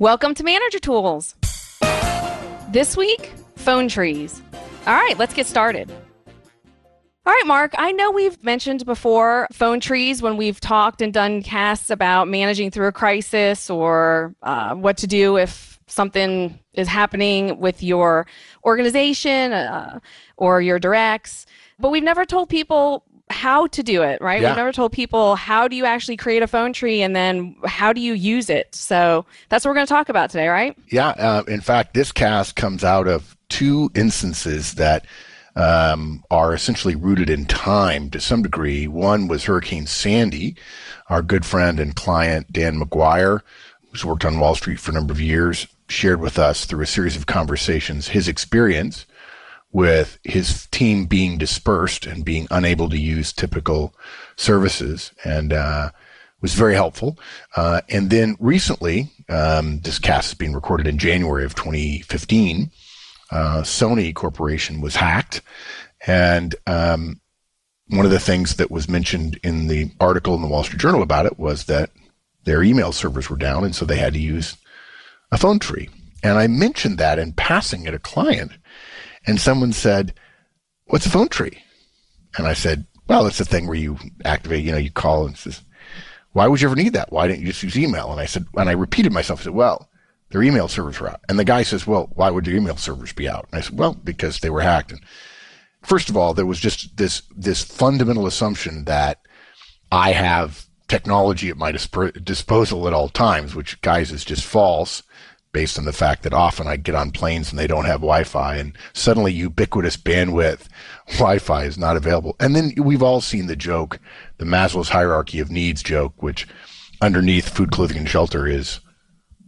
Welcome to Manager Tools. This week, phone trees. All right, let's get started. All right, Mark, I know we've mentioned before phone trees when we've talked and done casts about managing through a crisis or uh, what to do if something is happening with your organization uh, or your directs. But we've never told people how to do it, right? Yeah. We've never told people how do you actually create a phone tree and then how do you use it. So that's what we're going to talk about today, right? Yeah. Uh, in fact, this cast comes out of two instances that um, are essentially rooted in time to some degree. One was Hurricane Sandy. Our good friend and client, Dan McGuire, who's worked on Wall Street for a number of years, shared with us through a series of conversations his experience with his team being dispersed and being unable to use typical services and uh, was very helpful. Uh, and then recently, um, this cast is being recorded in January of 2015. Uh, Sony Corporation was hacked, and um, one of the things that was mentioned in the article in the Wall Street Journal about it was that their email servers were down, and so they had to use a phone tree. And I mentioned that in passing at a client, and someone said, "What's a phone tree?" And I said, "Well, it's a thing where you activate. You know, you call and says." Why would you ever need that? Why didn't you just use email? And I said, and I repeated myself. I said, well, their email servers were out. And the guy says, well, why would their email servers be out? And I said, well, because they were hacked. And first of all, there was just this, this fundamental assumption that I have technology at my disp- disposal at all times, which guys is just false based on the fact that often I get on planes and they don't have Wi-Fi and suddenly ubiquitous bandwidth Wi-Fi is not available. And then we've all seen the joke, the Maslow's hierarchy of needs joke, which underneath food, clothing, and shelter is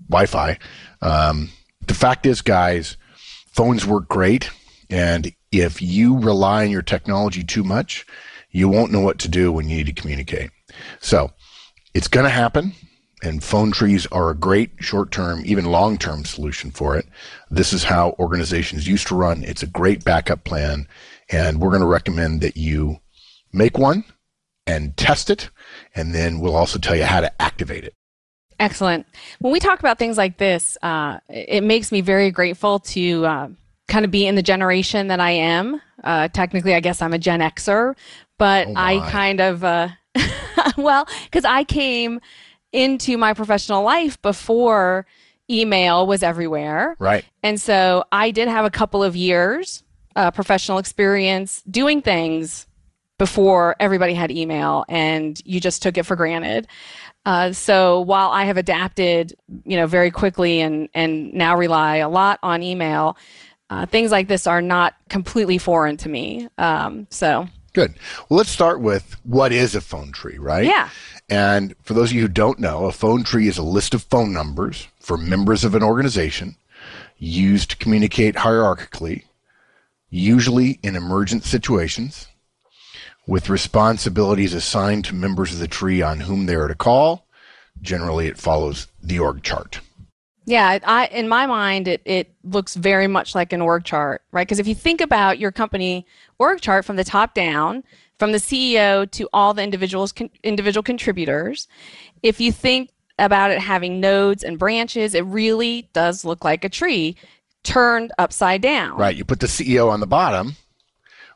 Wi-Fi. Um, the fact is, guys, phones work great. And if you rely on your technology too much, you won't know what to do when you need to communicate. So it's going to happen and phone trees are a great short-term, even long-term solution for it. This is how organizations used to run. It's a great backup plan, and we're going to recommend that you make one and test it, and then we'll also tell you how to activate it. Excellent. When we talk about things like this, uh, it makes me very grateful to uh, kind of be in the generation that I am. Uh, technically, I guess I'm a Gen Xer, but Oh, I kind of, uh, well, because I came into my professional life before email was everywhere. Right. And so I did have a couple of years uh, professional experience doing things before everybody had email and you just took it for granted. Uh, so while I have adapted, you know, very quickly and, and now rely a lot on email, uh, things like this are not completely foreign to me. Um, so Good. Well, let's start with what is a phone tree, right? Yeah. And for those of you who don't know, a phone tree is a list of phone numbers for members of an organization used to communicate hierarchically, usually in emergent situations, with responsibilities assigned to members of the tree on whom they are to call. Generally, it follows the org chart. Yeah, I in my mind it it looks very much like an org chart, right? Because if you think about your company org chart from the top down, from the CEO to all the individuals con- individual contributors, if you think about it having nodes and branches, it really does look like a tree turned upside down. Right. You put the CEO on the bottom,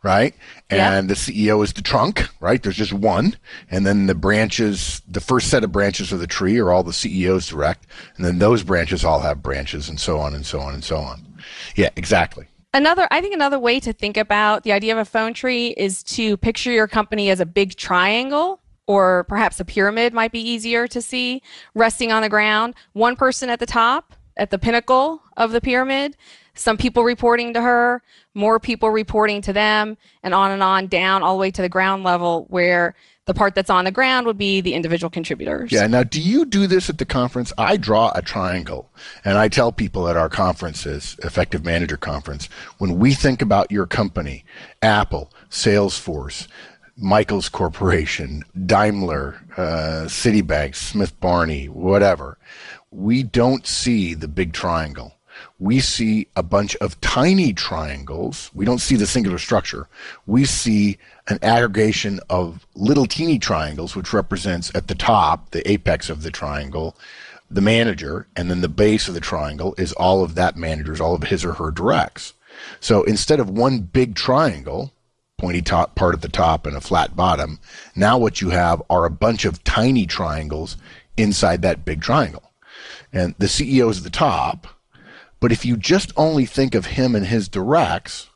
right? Yeah. And the CEO is the trunk, right? There's just one. And then the branches, the first set of branches of the tree are all the CEOs direct. And then those branches all have branches and so on and so on and so on. Yeah, exactly. Another, I think another way to think about the idea of a phone tree is to picture your company as a big triangle or perhaps a pyramid might be easier to see resting on the ground. One person at the top, at the pinnacle of the pyramid, some people reporting to her, more people reporting to them, and on and on down all the way to the ground level where the part that's on the ground would be the individual contributors. Yeah. Now, do you do this at the conference? I draw a triangle and I tell people at our conferences, Effective Manager Conference, when we think about your company, Apple, Salesforce, Michaels Corporation, Daimler, uh, Citibank, Smith Barney, whatever, we don't see the big triangle. We see a bunch of tiny triangles. We don't see the singular structure. We see an aggregation of little teeny triangles, which represents at the top, the apex of the triangle, the manager, and then the base of the triangle is all of that manager's, all of his or her directs. So instead of one big triangle, pointy top part at the top and a flat bottom, now what you have are a bunch of tiny triangles inside that big triangle. And the CEO is at the top, but if you just only think of him and his directs,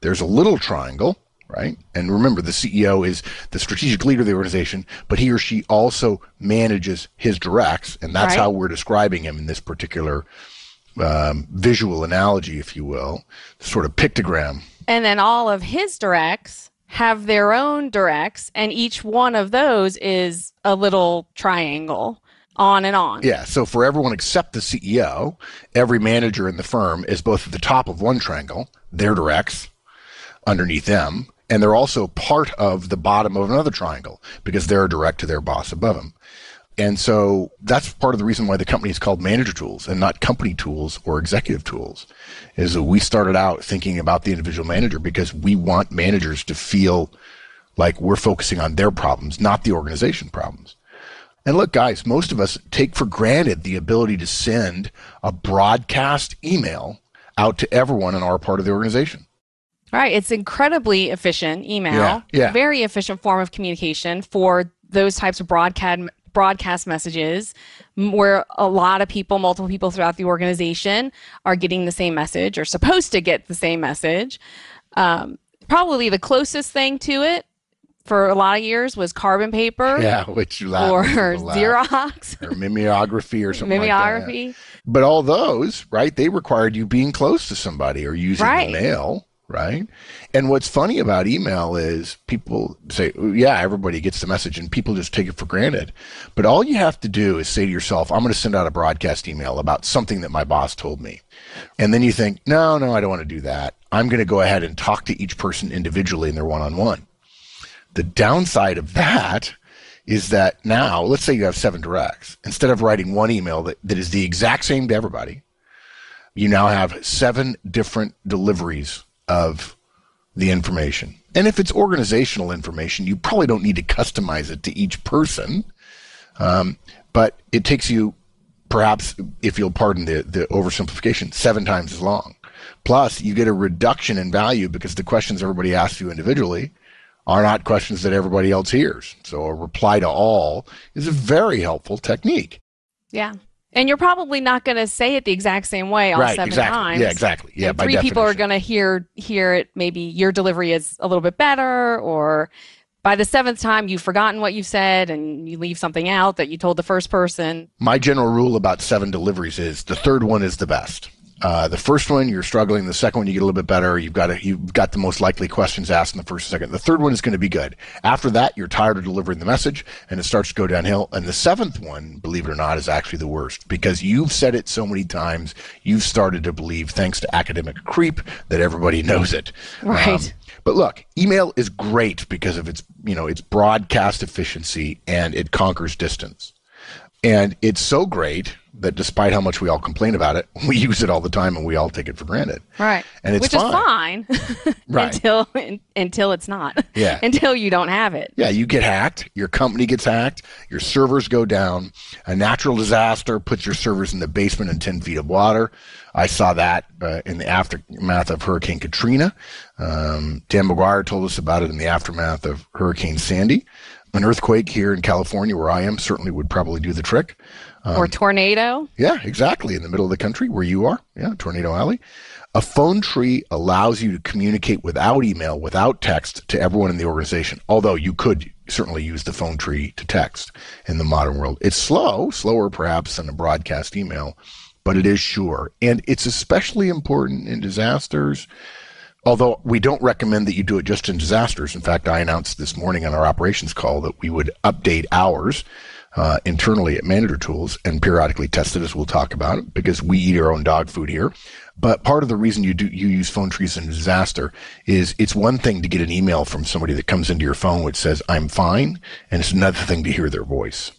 there's a little triangle, right? And remember, the CEO is the strategic leader of the organization, but he or she also manages his directs, and that's right. how we're describing him in this particular um, visual analogy, if you will, sort of pictogram. And then all of his directs have their own directs, and each one of those is a little triangle on and on. Yeah. So for everyone except the CEO, every manager in the firm is both at the top of one triangle, their directs underneath them, and they're also part of the bottom of another triangle because they're direct to their boss above them. And so that's part of the reason why the company is called manager tools and not company tools or executive tools is that we started out thinking about the individual manager because we want managers to feel like we're focusing on their problems, not the organization problems. And look, guys, most of us take for granted the ability to send a broadcast email out to everyone in our part of the organization. Right. It's incredibly efficient email. Yeah, yeah. Very efficient form of communication for those types of broadcast broadcast messages where a lot of people, multiple people throughout the organization are getting the same message or supposed to get the same message. Um, probably the closest thing to it for a lot of years was carbon paper. Yeah, which you or Xerox or mimeography or something mimeography. Like but all those, right? They required you being close to somebody or using right. mail, right? And what's funny about email is people say, "Yeah, everybody gets the message," and people just take it for granted. But all you have to do is say to yourself, "I'm going to send out a broadcast email about something that my boss told me," and then you think, "No, no, I don't want to do that. I'm going to go ahead and talk to each person individually in their one-on-one." The downside of that is that now, let's say you have seven directs. Instead of writing one email that, that is the exact same to everybody, you now have seven different deliveries of the information. And if it's organizational information, you probably don't need to customize it to each person. Um, but it takes you, perhaps, if you'll pardon the, the oversimplification, seven times as long. Plus, you get a reduction in value because the questions everybody asks you individually are not questions that everybody else hears. So a reply to all is a very helpful technique. Yeah. And you're probably not going to say it the exact same way all right, seven exactly. times. Yeah, exactly. Yeah, and three people are going to hear hear it. Maybe your delivery is a little bit better, or by the seventh time you've forgotten what you said and you leave something out that you told the first person. My general rule about seven deliveries is the third one is the best. Uh, the first one you're struggling. The second one you get a little bit better. You've got a, you've got the most likely questions asked in the first and second. The third one is going to be good. After that, you're tired of delivering the message, and it starts to go downhill. And the seventh one, believe it or not, is actually the worst because you've said it so many times. You've started to believe, thanks to academic creep, that everybody knows it. Right. Um, but look, email is great because of its you know its broadcast efficiency and it conquers distance. And it's so great that despite how much we all complain about it, we use it all the time and we all take it for granted. Right. And it's Which fine. is fine right. until until it's not. Yeah. until you don't have it. Yeah, you get hacked, your company gets hacked, your servers go down, a natural disaster puts your servers in the basement in 10 feet of water. I saw that uh, in the aftermath of Hurricane Katrina. Um, Dan McGuire told us about it in the aftermath of Hurricane Sandy. An earthquake here in California, where I am, certainly would probably do the trick. Um, or tornado. Yeah, exactly. In the middle of the country where you are. Yeah, Tornado Alley. A phone tree allows you to communicate without email, without text to everyone in the organization. Although you could certainly use the phone tree to text in the modern world. It's slow, slower perhaps than a broadcast email, but it is sure. And it's especially important in disasters. Although we don't recommend that you do it just in disasters. In fact, I announced this morning on our operations call that we would update ours uh, internally at Manager Tools and periodically test it, as we'll talk about because we eat our own dog food here. But part of the reason you do you use phone trees in disaster is it's one thing to get an email from somebody that comes into your phone which says I'm fine, and it's another thing to hear their voice.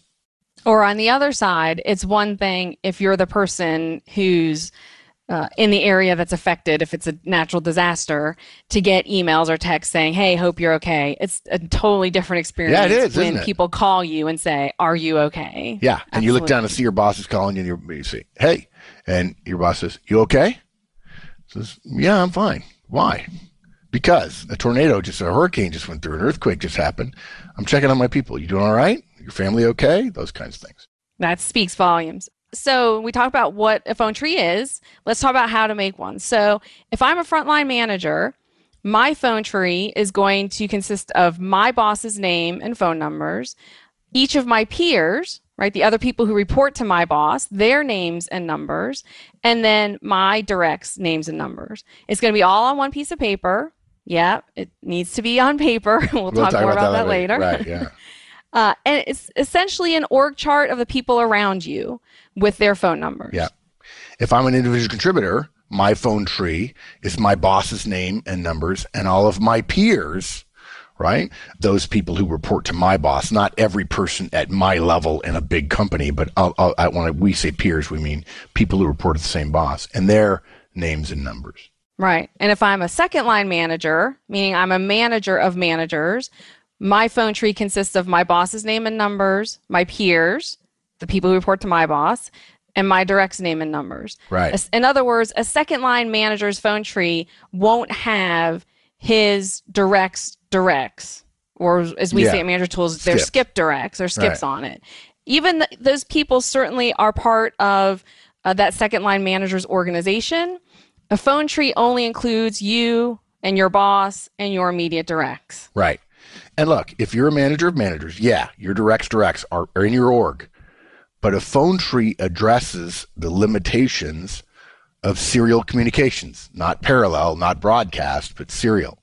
Or on the other side, it's one thing if you're the person who's uh, in the area that's affected, if it's a natural disaster, to get emails or texts saying, "Hey, hope you're okay." It's a totally different experience Yeah, it is, when people call you and say, "Are you okay?" Yeah, and you look down and see your boss is calling you, and you're- you say, "Hey," and your boss says, "You okay?" Says, "Yeah, I'm fine." Why? Because a tornado, just a hurricane, just went through, an earthquake just happened. I'm checking on my people. You doing all right? Your family okay? Those kinds of things. That speaks volumes. So we talked about what a phone tree is. Let's talk about how to make one. So if I'm a frontline manager, my phone tree is going to consist of my boss's name and phone numbers, each of my peers, right, the other people who report to my boss, their names and numbers, and then my directs names and numbers. It's going to be all on one piece of paper. Yeah, it needs to be on paper. we'll, talk, more about, that later. Right? Yeah. Uh, and it's essentially an org chart of the people around you with their phone numbers. Yeah. If I'm an individual contributor, my phone tree is my boss's name and numbers and all of my peers, right? Those people who report to my boss, not every person at my level in a big company, but I'll, I'll, I, when we say peers, we mean people who report to the same boss and their names and numbers. Right. And if I'm a second line manager, meaning I'm a manager of managers, my phone tree consists of my boss's name and numbers, my peers, the people who report to my boss, and my direct's name and numbers. Right. In other words, a second line manager's phone tree won't have his directs directs, or as we Yeah. say at Manager Tools, Skip. skip directs or skips Right. on it. Even th- those people certainly are part of uh, that second line manager's organization. A phone tree only includes you and your boss and your immediate directs. Right. And look, if you're a manager of managers, yeah, your directs directs are, are in your org. But a phone tree addresses the limitations of serial communications, not parallel, not broadcast, but serial.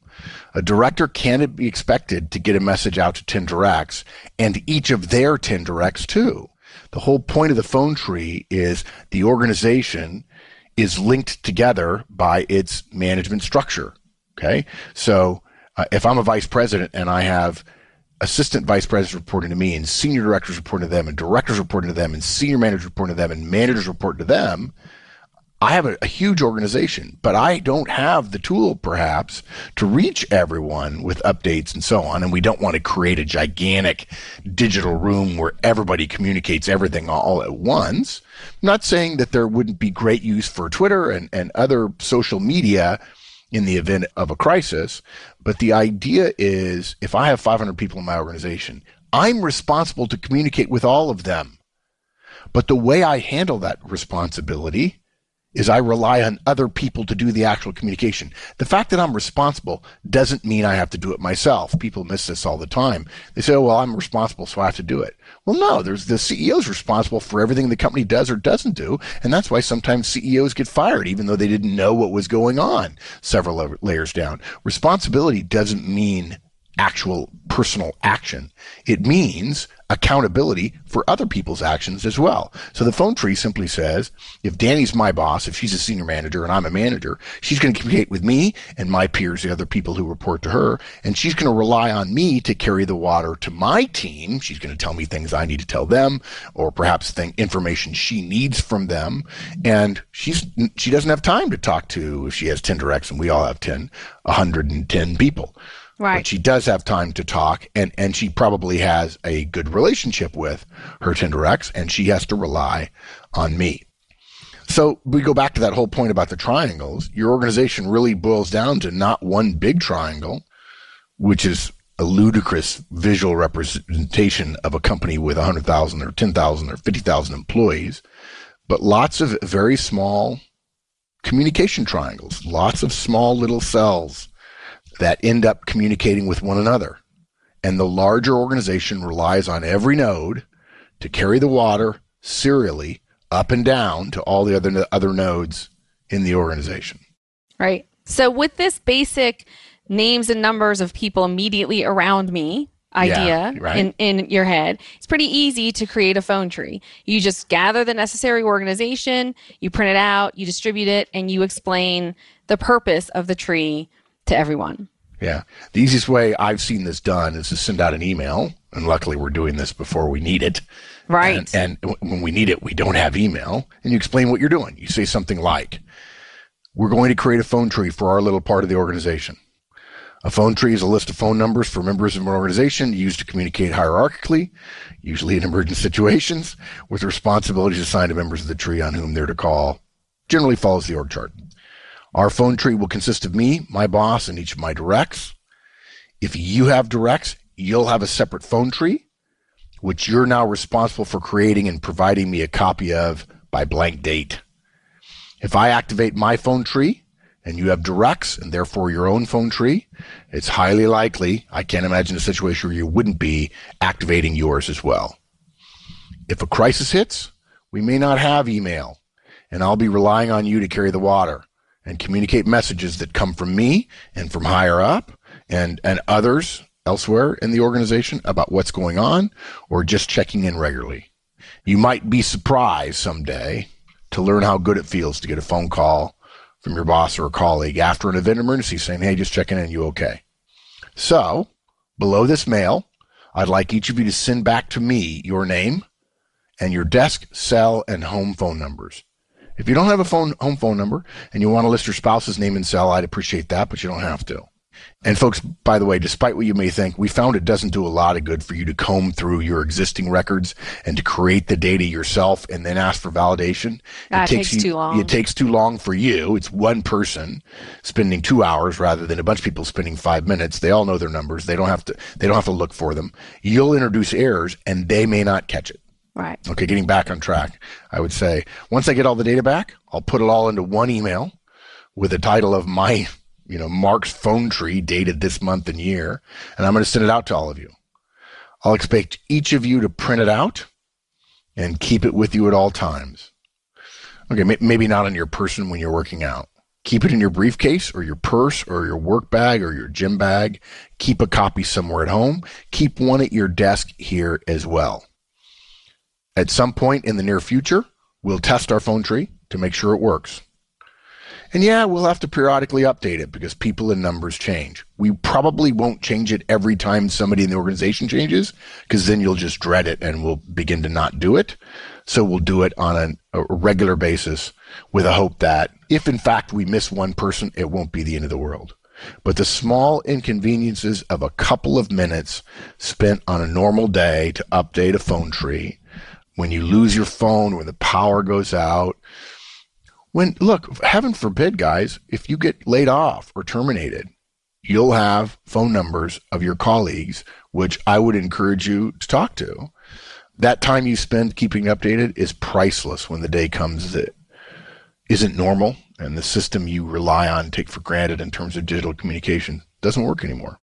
A director can't be expected to get a message out to 10 directs and each of their 10 directs too. The whole point of the phone tree is the organization is linked together by its management structure. Okay. So uh, if I'm a vice president and I have assistant vice presidents reporting to me and senior directors reporting to them and directors reporting to them and senior managers reporting to them and managers reporting to them, I have a, a huge organization, but I don't have the tool perhaps to reach everyone with updates and so on. And we don't want to create a gigantic digital room where everybody communicates everything all at once. I'm not saying that there wouldn't be great use for Twitter and, and other social media in the event of a crisis. But the idea is if I have 500 people in my organization, I'm responsible to communicate with all of them. But the way I handle that responsibility is I rely on other people to do the actual communication. The fact that I'm responsible doesn't mean I have to do it myself. People miss this all the time. They say, oh, well, I'm responsible, so I have to do it. Well, no, there's the CEO's responsible for everything the company does or doesn't do. And that's why sometimes CEOs get fired, even though they didn't know what was going on several layers down. Responsibility doesn't mean actual personal action. It means accountability for other people's actions as well. So the phone tree simply says, if Danny's my boss, if she's a senior manager and I'm a manager, she's going to communicate with me and my peers, the other people who report to her, and she's going to rely on me to carry the water to my team. She's going to tell me things I need to tell them, or perhaps information she needs from them. And she's, she doesn't have time to talk to, if she has 10 directs and we all have 10, 110 people. Right. But she does have time to talk, and, and she probably has a good relationship with her Tinder ex, and she has to rely on me. So we go back to that whole point about the triangles. Your organization really boils down to not one big triangle, which is a ludicrous visual representation of a company with 100,000 or 10,000 or 50,000 employees, but lots of very small communication triangles, lots of small little cells that end up communicating with one another. And the larger organization relies on every node to carry the water serially up and down to all the other other nodes in the organization. Right. So with this basic names and numbers of people immediately around me idea Yeah, right. in, in your head, it's pretty easy to create a phone tree. You just gather the necessary organization, you print it out, you distribute it, and you explain the purpose of the tree to everyone. Yeah. The easiest way I've seen this done is to send out an email, and luckily we're doing this before we need it. Right. And, and when we need it, we don't have email. And you explain what you're doing. You say something like, we're going to create a phone tree for our little part of the organization. A phone tree is a list of phone numbers for members of an organization used to communicate hierarchically, usually in emergent situations, with responsibilities assigned to members of the tree on whom they're to call. Generally follows the org chart. Our phone tree will consist of me, my boss, and each of my directs. If you have directs, you'll have a separate phone tree, which you're now responsible for creating and providing me a copy of by blank date. If I activate my phone tree and you have directs and therefore your own phone tree, it's highly likely, I can't imagine a situation where you wouldn't be activating yours as well. If a crisis hits, we may not have email and I'll be relying on you to carry the water and communicate messages that come from me and from higher up and, and others elsewhere in the organization about what's going on or just checking in regularly. You might be surprised someday to learn how good it feels to get a phone call from your boss or a colleague after an event emergency saying, Hey, just checking in. You okay? So below this mail, I'd like each of you to send back to me your name and your desk, cell, and home phone numbers. If you don't have a phone home phone number and you want to list your spouse's name and cell, I'd appreciate that, but you don't have to. And folks, by the way, despite what you may think, we found it doesn't do a lot of good for you to comb through your existing records and to create the data yourself and then ask for validation. It takes you, too long. It takes too long for you. It's one person spending two hours rather than a bunch of people spending five minutes. They all know their numbers. They don't have to. They don't have to look for them. You'll introduce errors, and they may not catch it. Right. Okay, getting back on track, I would say once I get all the data back, I'll put it all into one email with the title of my, you know, Mark's phone tree dated this month and year, and I'm going to send it out to all of you. I'll expect each of you to print it out and keep it with you at all times. Okay, may- maybe not on your person when you're working out. Keep it in your briefcase or your purse or your work bag or your gym bag. Keep a copy somewhere at home. Keep one at your desk here as well. At some point in the near future, we'll test our phone tree to make sure it works. And yeah, we'll have to periodically update it because people and numbers change. We probably won't change it every time somebody in the organization changes because then you'll just dread it and we'll begin to not do it. So we'll do it on a regular basis with a hope that if in fact we miss one person, it won't be the end of the world. But the small inconveniences of a couple of minutes spent on a normal day to update a phone tree when you lose your phone, when the power goes out, when look, heaven forbid, guys, if you get laid off or terminated, you'll have phone numbers of your colleagues, which I would encourage you to talk to. That time you spend keeping updated is priceless when the day comes that isn't normal and the system you rely on, take for granted in terms of digital communication doesn't work anymore.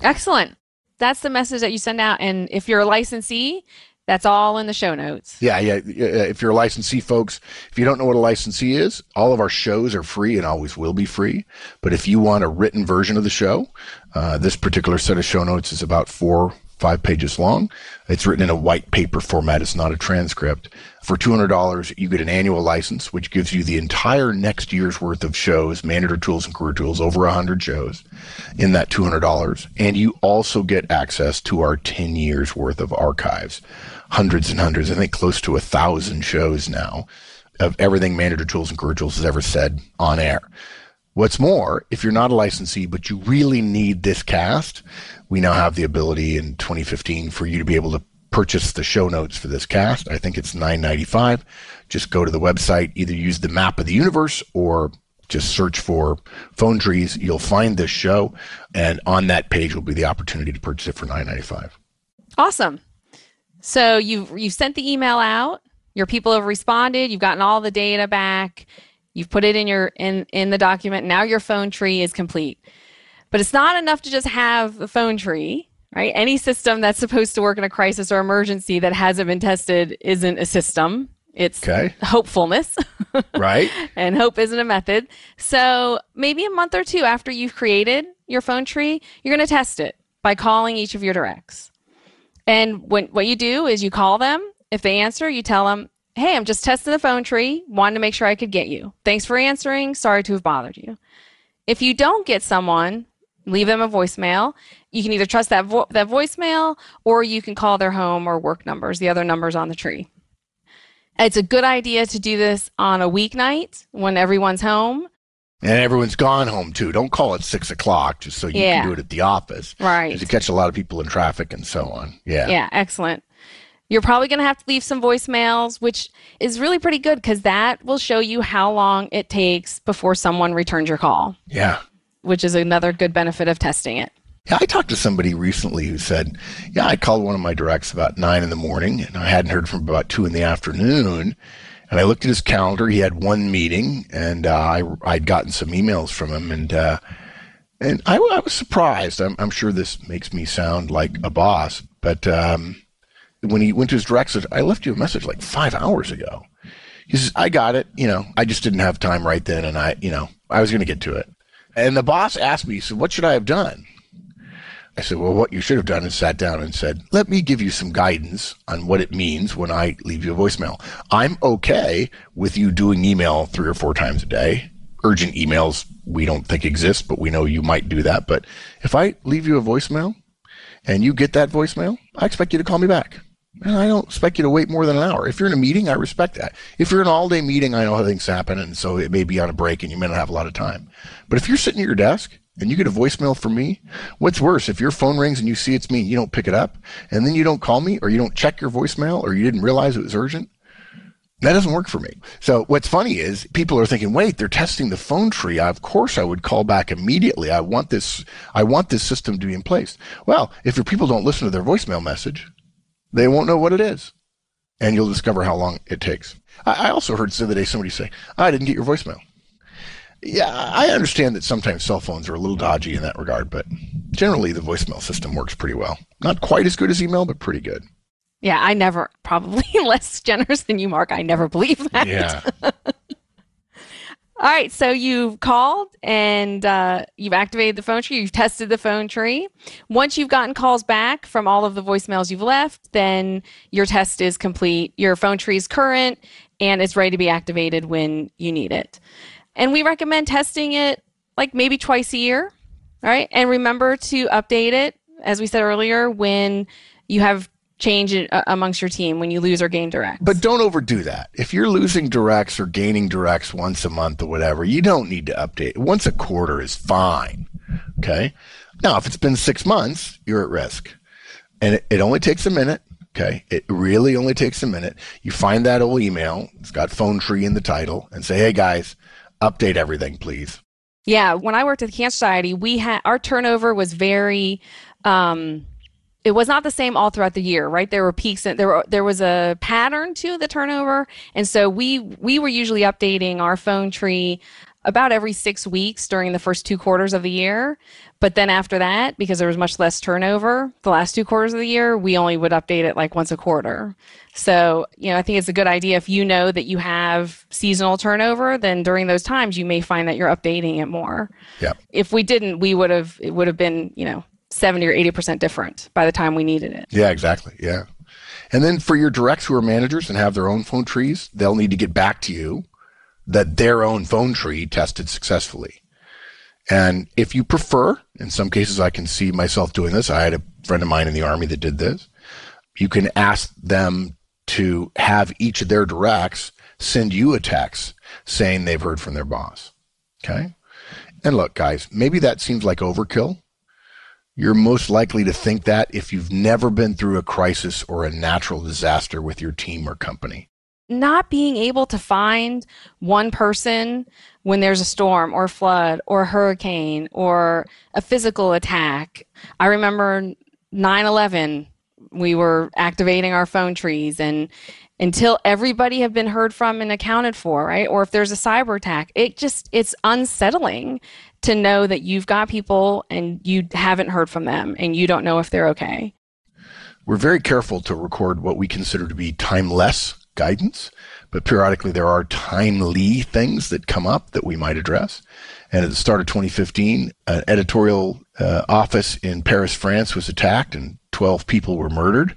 Excellent. That's the message that you send out. And if you're a licensee, that's all in the show notes. Yeah, yeah. If you're a licensee, folks, if you don't know what a licensee is, all of our shows are free and always will be free. But if you want a written version of the show, uh, this particular set of show notes is about four, five pages long. It's written in a white paper format. It's not a transcript. For $200, you get an annual license, which gives you the entire next year's worth of shows, manager tools and career tools, over 100 shows in that $200. And you also get access to our 10 years worth of archives, hundreds and hundreds, I think close to a thousand shows now of everything manager tools and career tools has ever said on air. What's more, if you're not a licensee, but you really need this cast, we now have the ability in 2015 for you to be able to purchase the show notes for this cast. I think it's 9.95. Just go to the website, either use the map of the universe or just search for phone trees. You'll find this show, and on that page will be the opportunity to purchase it for 9.95. Awesome. So you've you've sent the email out. Your people have responded. You've gotten all the data back. You've put it in your in in the document. Now your phone tree is complete. But it's not enough to just have a phone tree, right? Any system that's supposed to work in a crisis or emergency that hasn't been tested isn't a system. It's Okay. hopefulness. Right? and hope isn't a method. So maybe a month or two after you've created your phone tree, you're going to test it by calling each of your directs. And when what you do is you call them. If they answer, you tell them, "Hey, I'm just testing the phone tree. Wanted to make sure I could get you. Thanks for answering. Sorry to have bothered you." If you don't get someone, leave them a voicemail. You can either trust that vo- that voicemail or you can call their home or work numbers, the other numbers on the tree. It's a good idea to do this on a weeknight when everyone's home. And everyone's gone home too. Don't call it six o'clock just so you Yeah. can do it at the office. Right. Because you catch a lot of people in traffic and so on. Yeah. Yeah, excellent. You're probably going to have to leave some voicemails, which is really pretty good because that will show you how long it takes before someone returns your call, Yeah. Which is another good benefit of testing it. Yeah, I talked to somebody recently who said, "Yeah, I called one of my directs about nine in the morning, and I hadn't heard from about two in the afternoon." And I looked at his calendar; he had one meeting, and uh, I I'd gotten some emails from him, and uh, and I, I was surprised. I'm, I'm sure this makes me sound like a boss, but um, when he went to his direct, said, "I left you a message like five hours ago." He says, "I got it. You know, I just didn't have time right then, and I, you know, I was going to get to it." And the boss asked me, he said, "What should I have done?" I said, well, what you should have done is sat down and said, let me give you some guidance on what it means when I leave you a voicemail. I'm okay with you doing email three or four times a day. Urgent emails we don't think exist, but we know you might do that. But if I leave you a voicemail and you get that voicemail, I expect you to call me back. And I don't expect you to wait more than an hour. If you're in a meeting, I respect that. If you're in an all day meeting, I know how things happen. And so it may be on a break and you may not have a lot of time. But if you're sitting at your desk and you get a voicemail from me, what's worse? If your phone rings and you see it's me and you don't pick it up and then you don't call me or you don't check your voicemail or you didn't realize it was urgent, that doesn't work for me. So what's funny is people are thinking, wait, they're testing the phone tree. Of course I would call back immediately. I want this, I want this system to be in place. Well, if your people don't listen to their voicemail message, they won't know what it is. And you'll discover how long it takes. I, I also heard the other day somebody say, I didn't get your voicemail. Yeah, I understand that sometimes cell phones are a little dodgy in that regard, but generally the voicemail system works pretty well. Not quite as good as email, but pretty good. Yeah, I never, probably less generous than you, Mark. I never believe that. Yeah. All right, so you've called and uh, you've activated the phone tree, you've tested the phone tree. Once you've gotten calls back from all of the voicemails you've left, then your test is complete. Your phone tree is current and it's ready to be activated when you need it. And we recommend testing it like maybe twice a year. All right, and remember to update it, as we said earlier, when you have change uh, amongst your team, when you lose or gain directs. But don't overdo that. If you're losing directs or gaining directs once a month or whatever, you don't need to update. Once a quarter is fine. Okay. Now, if it's been six months, you're at risk. And it, it only takes a minute. Okay. It really only takes a minute. You find that old email, it's got phone tree in the title, and say, hey guys, update everything, please. Yeah, when I worked at the Cancer Society, we had our turnover was very um it was not the same all throughout the year, right? There were peaks and there were there was a pattern to the turnover. And so we we were usually updating our phone tree about every 6 weeks during the first two quarters of the year. But then after that, because there was much less turnover, the last two quarters of the year, we only would update it like once a quarter. So, you know, I think it's a good idea if you know that you have seasonal turnover, then during those times you may find that you're updating it more. Yeah. If we didn't, we would have it would have been, you know, 70 or 80% different by the time we needed it. Yeah, exactly. Yeah. And then for your directs who are managers and have their own phone trees, they'll need to get back to you that their own phone tree tested successfully. And if you prefer, in some cases I can see myself doing this. I had a friend of mine in the army that did this. You can ask them to have each of their directs send you a text saying they've heard from their boss. Okay. And look, guys, maybe that seems like overkill. You're most likely to think that if you've never been through a crisis or a natural disaster with your team or company. Not being able to find one person when there's a storm or flood or a hurricane or a physical attack. I remember 9 11, we were activating our phone trees and until everybody have been heard from and accounted for, right? Or if there's a cyber attack, it just it's unsettling to know that you've got people and you haven't heard from them and you don't know if they're okay. We're very careful to record what we consider to be timeless guidance, but periodically there are timely things that come up that we might address. And at the start of 2015, an editorial uh, office in Paris, France was attacked and 12 people were murdered.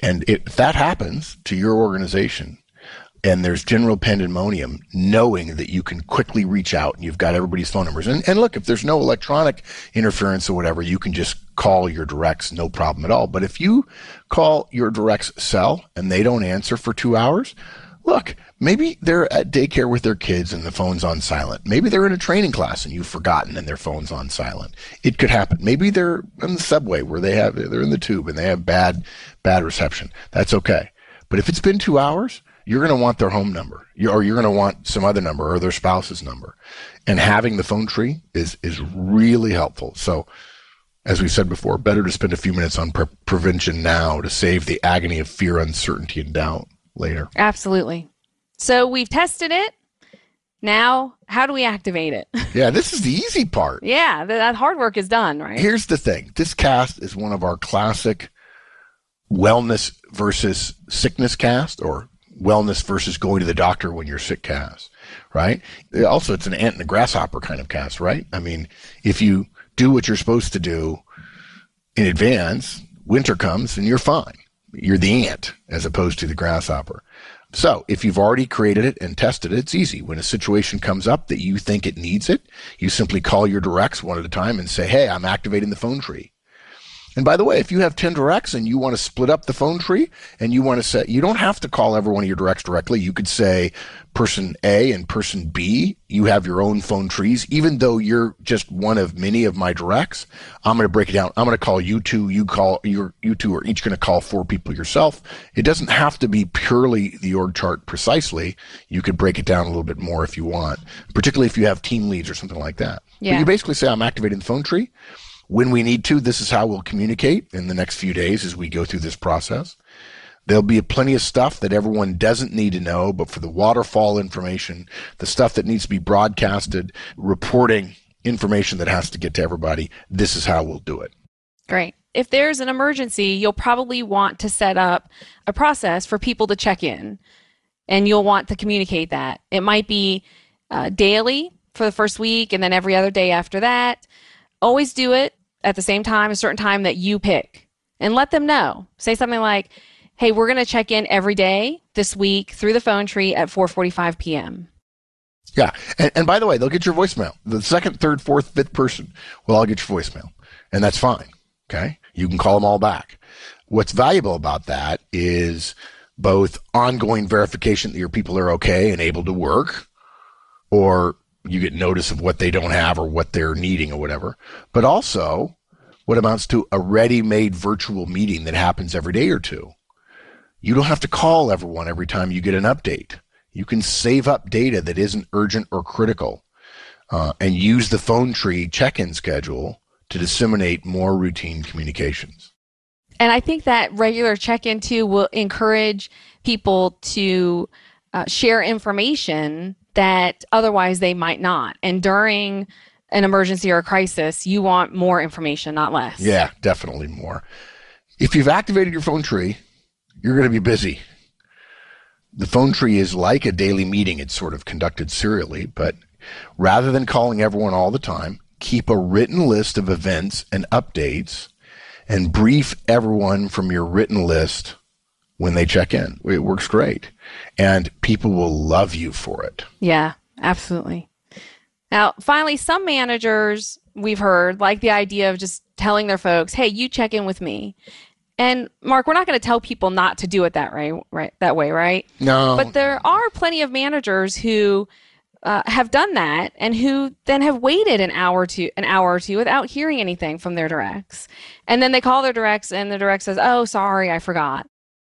And if that happens to your organization, and there's general pandemonium, knowing that you can quickly reach out and you've got everybody's phone numbers. And, and look, if there's no electronic interference or whatever, you can just call your directs, no problem at all. But if you call your directs cell and they don't answer for two hours, look, maybe they're at daycare with their kids and the phone's on silent. Maybe they're in a training class and you've forgotten and their phone's on silent. It could happen. Maybe they're in the subway where they have, they're in the tube and they have bad, bad reception. That's okay. But if it's been two hours, you're going to want their home number or you're going to want some other number or their spouse's number. And having the phone tree is, is really helpful. So as we said before, better to spend a few minutes on pre- prevention now to save the agony of fear, uncertainty, and doubt later. Absolutely. So we've tested it. Now, how do we activate it? yeah, this is the easy part. yeah, that hard work is done, right? Here's the thing this cast is one of our classic wellness versus sickness cast or wellness versus going to the doctor when you're sick cast, right? Also, it's an ant and a grasshopper kind of cast, right? I mean, if you do what you're supposed to do in advance, winter comes and you're fine. You're the ant as opposed to the grasshopper. So if you've already created it and tested it, it's easy. When a situation comes up that you think it needs it, you simply call your directs one at a time and say, Hey, I'm activating the phone tree. And by the way, if you have 10 directs and you want to split up the phone tree and you want to set, you don't have to call every one of your directs directly. You could say person A and person B, you have your own phone trees. Even though you're just one of many of my directs, I'm going to break it down. I'm going to call you two, you call, you you two are each going to call four people yourself. It doesn't have to be purely the org chart precisely. You could break it down a little bit more if you want, particularly if you have team leads or something like that. Yeah. But you basically say, I'm activating the phone tree when we need to, this is how we'll communicate in the next few days as we go through this process. There'll be plenty of stuff that everyone doesn't need to know, but for the waterfall information, the stuff that needs to be broadcasted, reporting information that has to get to everybody, this is how we'll do it. Great. If there's an emergency, you'll probably want to set up a process for people to check in, and you'll want to communicate that. It might be uh, daily for the first week, and then every other day after that always do it at the same time, a certain time that you pick, and let them know. Say something like, "Hey, we're going to check in every day this week through the phone tree at 4:45 p.m." Yeah, and, and by the way, they'll get your voicemail. The second, third, fourth, fifth person will all get your voicemail, and that's fine. Okay, you can call them all back. What's valuable about that is both ongoing verification that your people are okay and able to work, or you get notice of what they don't have or what they're needing or whatever, but also what amounts to a ready-made virtual meeting that happens every day or two. You don't have to call everyone every time you get an update. You can save up data that isn't urgent or critical uh, and use the phone tree check-in schedule to disseminate more routine communications. And I think that regular check-in too will encourage people to uh, share information that otherwise they might not. And during an emergency or a crisis, you want more information, not less. Yeah, definitely more. If you've activated your phone tree, you're going to be busy. The phone tree is like a daily meeting. It's sort of conducted serially, but rather than calling everyone all the time, keep a written list of events and updates and brief everyone from your written list when they check in. It works great. And people will love you for it. Yeah, absolutely. Now, finally, some managers we've heard like the idea of just telling their folks, "Hey, you check in with me." And Mark, we're not going to tell people not to do it that way, right? That way, right? No. But there are plenty of managers who uh, have done that and who then have waited an hour to an hour or two without hearing anything from their directs, and then they call their directs, and the direct says, "Oh, sorry, I forgot."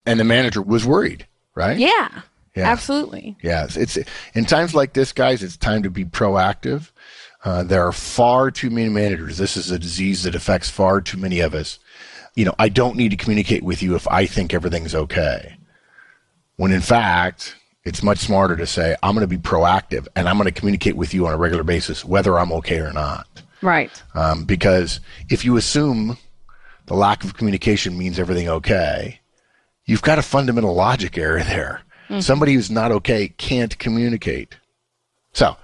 and the manager was worried, right? Yeah. Yeah. Absolutely. Yes. It's in times like this, guys, it's time to be proactive. Uh, there are far too many managers. This is a disease that affects far too many of us. You know, I don't need to communicate with you if I think everything's okay. When in fact, it's much smarter to say, I'm going to be proactive and I'm going to communicate with you on a regular basis, whether I'm okay or not. Right. Um, because if you assume the lack of communication means everything okay, you've got a fundamental logic error there. Mm-hmm. Somebody who's not okay can't communicate. So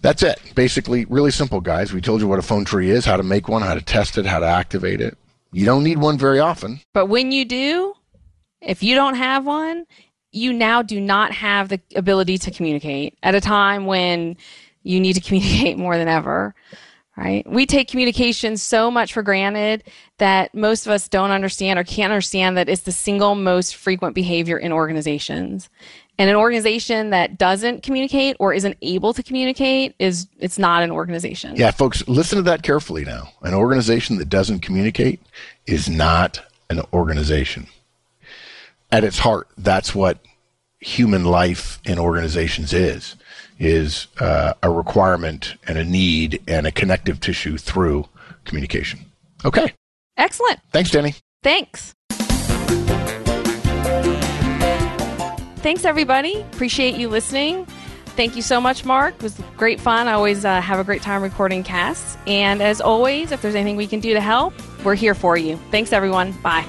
that's it. Basically, really simple, guys. We told you what a phone tree is, how to make one, how to test it, how to activate it. You don't need one very often. But when you do, if you don't have one, you now do not have the ability to communicate at a time when you need to communicate more than ever right? We take communication so much for granted that most of us don't understand or can't understand that it's the single most frequent behavior in organizations. And an organization that doesn't communicate or isn't able to communicate is it's not an organization. Yeah, folks, listen to that carefully now. An organization that doesn't communicate is not an organization. At its heart, that's what human life in organizations is is uh, a requirement and a need and a connective tissue through communication. Okay. Excellent. Thanks, Jenny. Thanks. Thanks, everybody. Appreciate you listening. Thank you so much, Mark. It was great fun. I always uh, have a great time recording casts. And as always, if there's anything we can do to help, we're here for you. Thanks, everyone. Bye.